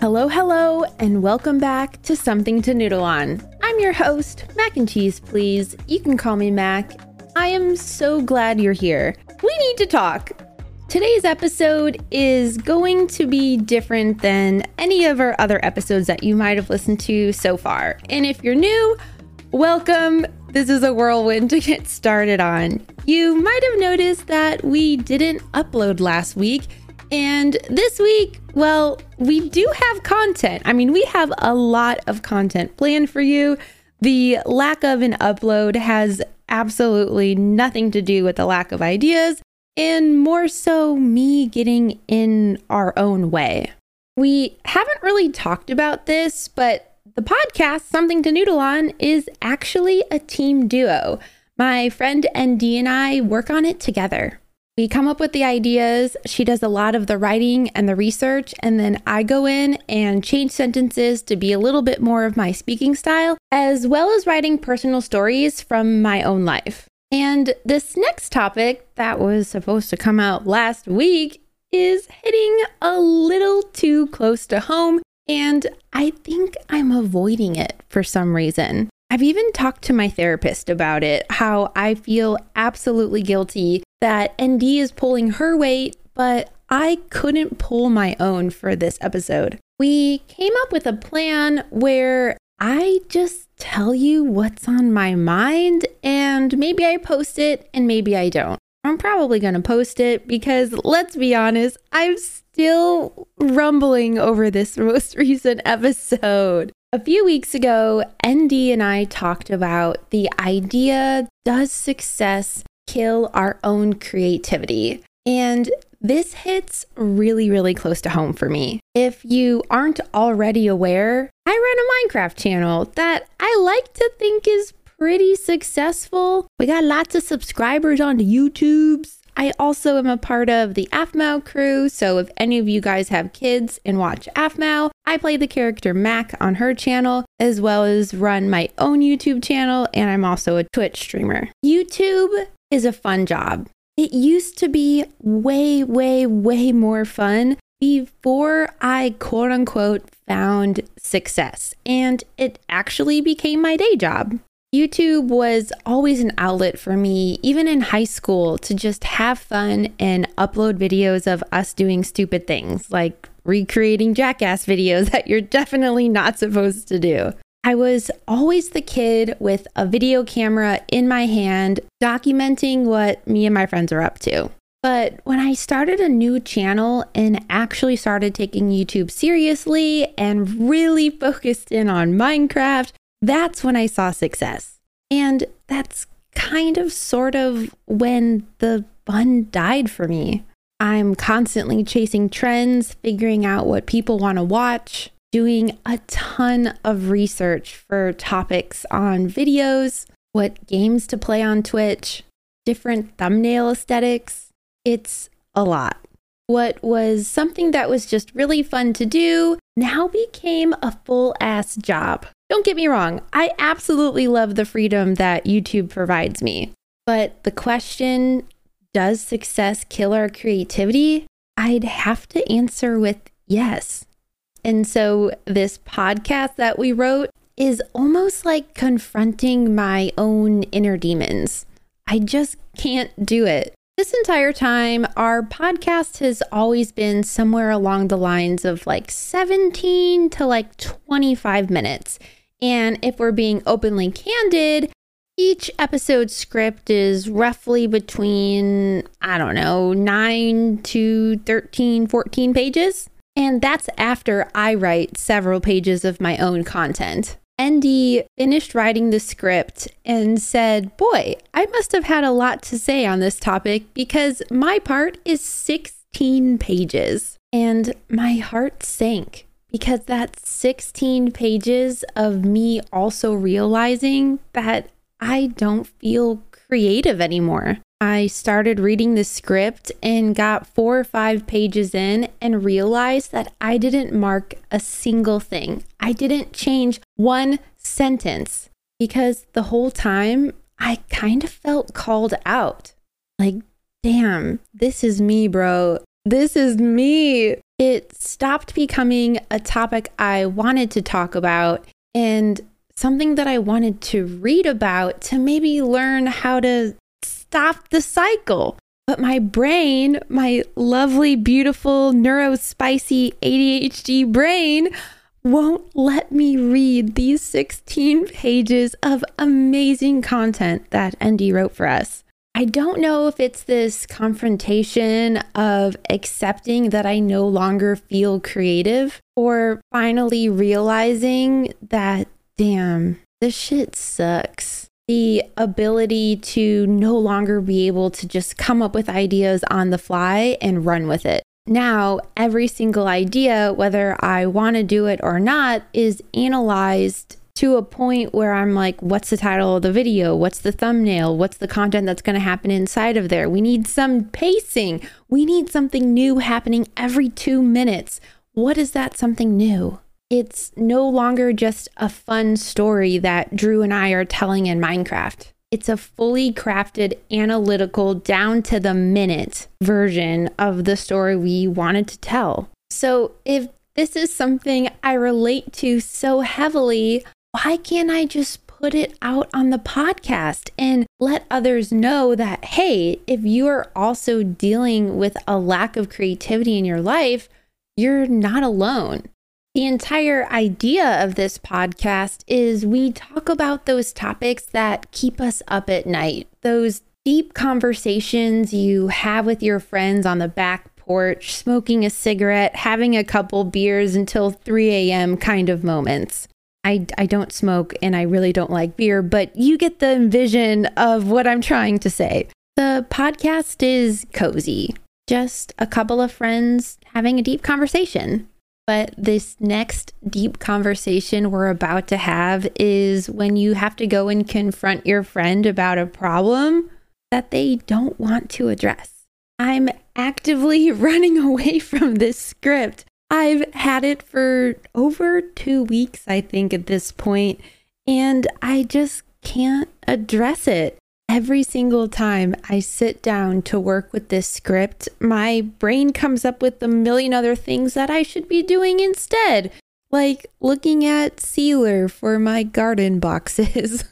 Hello, hello, and welcome back to Something to Noodle On. I'm your host, Mac and Cheese, please. You can call me Mac. I am so glad you're here. We need to talk. Today's episode is going to be different than any of our other episodes that you might have listened to so far. And if you're new, welcome. This is a whirlwind to get started on. You might have noticed that we didn't upload last week. And this week, well, we do have content. I mean, we have a lot of content planned for you. The lack of an upload has absolutely nothing to do with the lack of ideas, and more so me getting in our own way. We haven't really talked about this, but the podcast, Something to Noodle On, is actually a team duo. My friend ND and I work on it together. We come up with the ideas. She does a lot of the writing and the research, and then I go in and change sentences to be a little bit more of my speaking style, as well as writing personal stories from my own life. And this next topic that was supposed to come out last week is hitting a little too close to home, and I think I'm avoiding it for some reason. I've even talked to my therapist about it, how I feel absolutely guilty that ND is pulling her weight, but I couldn't pull my own for this episode. We came up with a plan where I just tell you what's on my mind, and maybe I post it and maybe I don't. I'm probably going to post it because let's be honest, I'm still rumbling over this most recent episode. A few weeks ago, ND and I talked about the idea does success kill our own creativity? And this hits really, really close to home for me. If you aren't already aware, I run a Minecraft channel that I like to think is pretty successful. We got lots of subscribers on YouTubes. I also am a part of the Aphmau crew, so if any of you guys have kids and watch Aphmau, I play the character Mac on her channel, as well as run my own YouTube channel, and I'm also a Twitch streamer. YouTube is a fun job. It used to be way, way, way more fun before I quote unquote found success, and it actually became my day job. YouTube was always an outlet for me, even in high school, to just have fun and upload videos of us doing stupid things like recreating jackass videos that you're definitely not supposed to do. I was always the kid with a video camera in my hand, documenting what me and my friends are up to. But when I started a new channel and actually started taking YouTube seriously and really focused in on Minecraft, that's when I saw success. And that's kind of sort of when the fun died for me. I'm constantly chasing trends, figuring out what people want to watch, doing a ton of research for topics on videos, what games to play on Twitch, different thumbnail aesthetics. It's a lot. What was something that was just really fun to do now became a full ass job. Don't get me wrong, I absolutely love the freedom that YouTube provides me. But the question, does success kill our creativity? I'd have to answer with yes. And so, this podcast that we wrote is almost like confronting my own inner demons. I just can't do it. This entire time, our podcast has always been somewhere along the lines of like 17 to like 25 minutes. And if we're being openly candid, each episode script is roughly between, I don't know, 9 to 13, 14 pages. And that's after I write several pages of my own content. ND finished writing the script and said, Boy, I must have had a lot to say on this topic because my part is 16 pages. And my heart sank because that's 16 pages of me also realizing that I don't feel creative anymore. I started reading the script and got four or five pages in and realized that I didn't mark a single thing. I didn't change one sentence because the whole time I kind of felt called out. Like, damn, this is me, bro. This is me. It stopped becoming a topic I wanted to talk about and something that I wanted to read about to maybe learn how to stop the cycle. But my brain, my lovely, beautiful, neurospicy ADHD brain, won't let me read these 16 pages of amazing content that Andy wrote for us. I don't know if it's this confrontation of accepting that I no longer feel creative or finally realizing that, damn, this shit sucks. The ability to no longer be able to just come up with ideas on the fly and run with it. Now, every single idea, whether I want to do it or not, is analyzed to a point where I'm like, what's the title of the video? What's the thumbnail? What's the content that's going to happen inside of there? We need some pacing. We need something new happening every two minutes. What is that something new? It's no longer just a fun story that Drew and I are telling in Minecraft. It's a fully crafted, analytical, down to the minute version of the story we wanted to tell. So, if this is something I relate to so heavily, why can't I just put it out on the podcast and let others know that, hey, if you are also dealing with a lack of creativity in your life, you're not alone. The entire idea of this podcast is we talk about those topics that keep us up at night, those deep conversations you have with your friends on the back porch, smoking a cigarette, having a couple beers until 3 a.m. kind of moments. I, I don't smoke and I really don't like beer, but you get the vision of what I'm trying to say. The podcast is cozy, just a couple of friends having a deep conversation. But this next deep conversation we're about to have is when you have to go and confront your friend about a problem that they don't want to address. I'm actively running away from this script I've had it for over two weeks, I think, at this point, and I just can't address it. Every single time I sit down to work with this script, my brain comes up with a million other things that I should be doing instead, like looking at sealer for my garden boxes.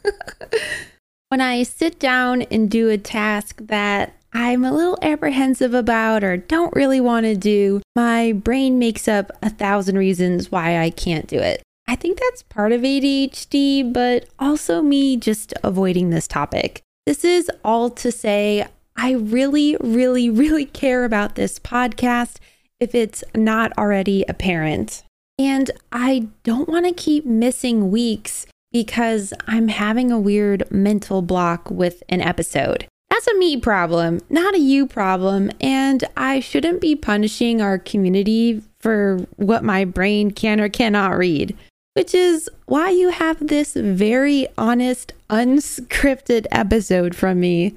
when I sit down and do a task that I'm a little apprehensive about or don't really want to do, my brain makes up a thousand reasons why I can't do it. I think that's part of ADHD, but also me just avoiding this topic. This is all to say, I really, really, really care about this podcast if it's not already apparent. And I don't want to keep missing weeks because I'm having a weird mental block with an episode. That's a me problem, not a you problem. And I shouldn't be punishing our community for what my brain can or cannot read, which is why you have this very honest, unscripted episode from me.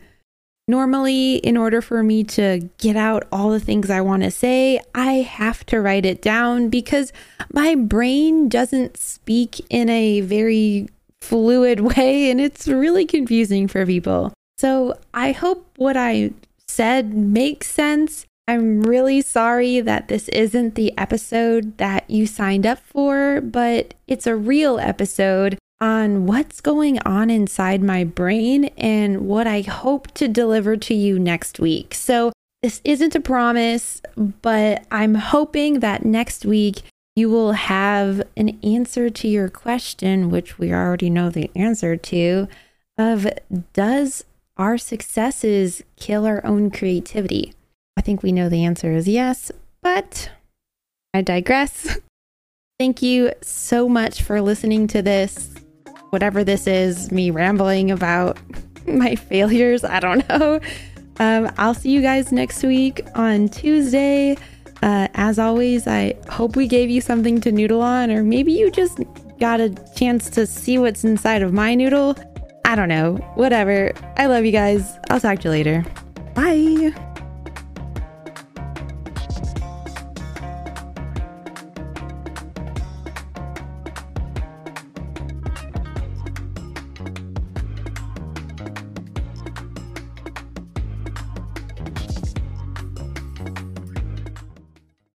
Normally, in order for me to get out all the things I want to say, I have to write it down because my brain doesn't speak in a very fluid way and it's really confusing for people. So I hope what I said makes sense. I'm really sorry that this isn't the episode that you signed up for, but it's a real episode on what's going on inside my brain and what I hope to deliver to you next week. So, this isn't a promise, but I'm hoping that next week you will have an answer to your question, which we already know the answer to, of does our successes kill our own creativity? I think we know the answer is yes, but I digress. Thank you so much for listening to this. Whatever this is, me rambling about my failures, I don't know. Um, I'll see you guys next week on Tuesday. Uh, as always, I hope we gave you something to noodle on, or maybe you just got a chance to see what's inside of my noodle. I don't know. Whatever. I love you guys. I'll talk to you later. Bye.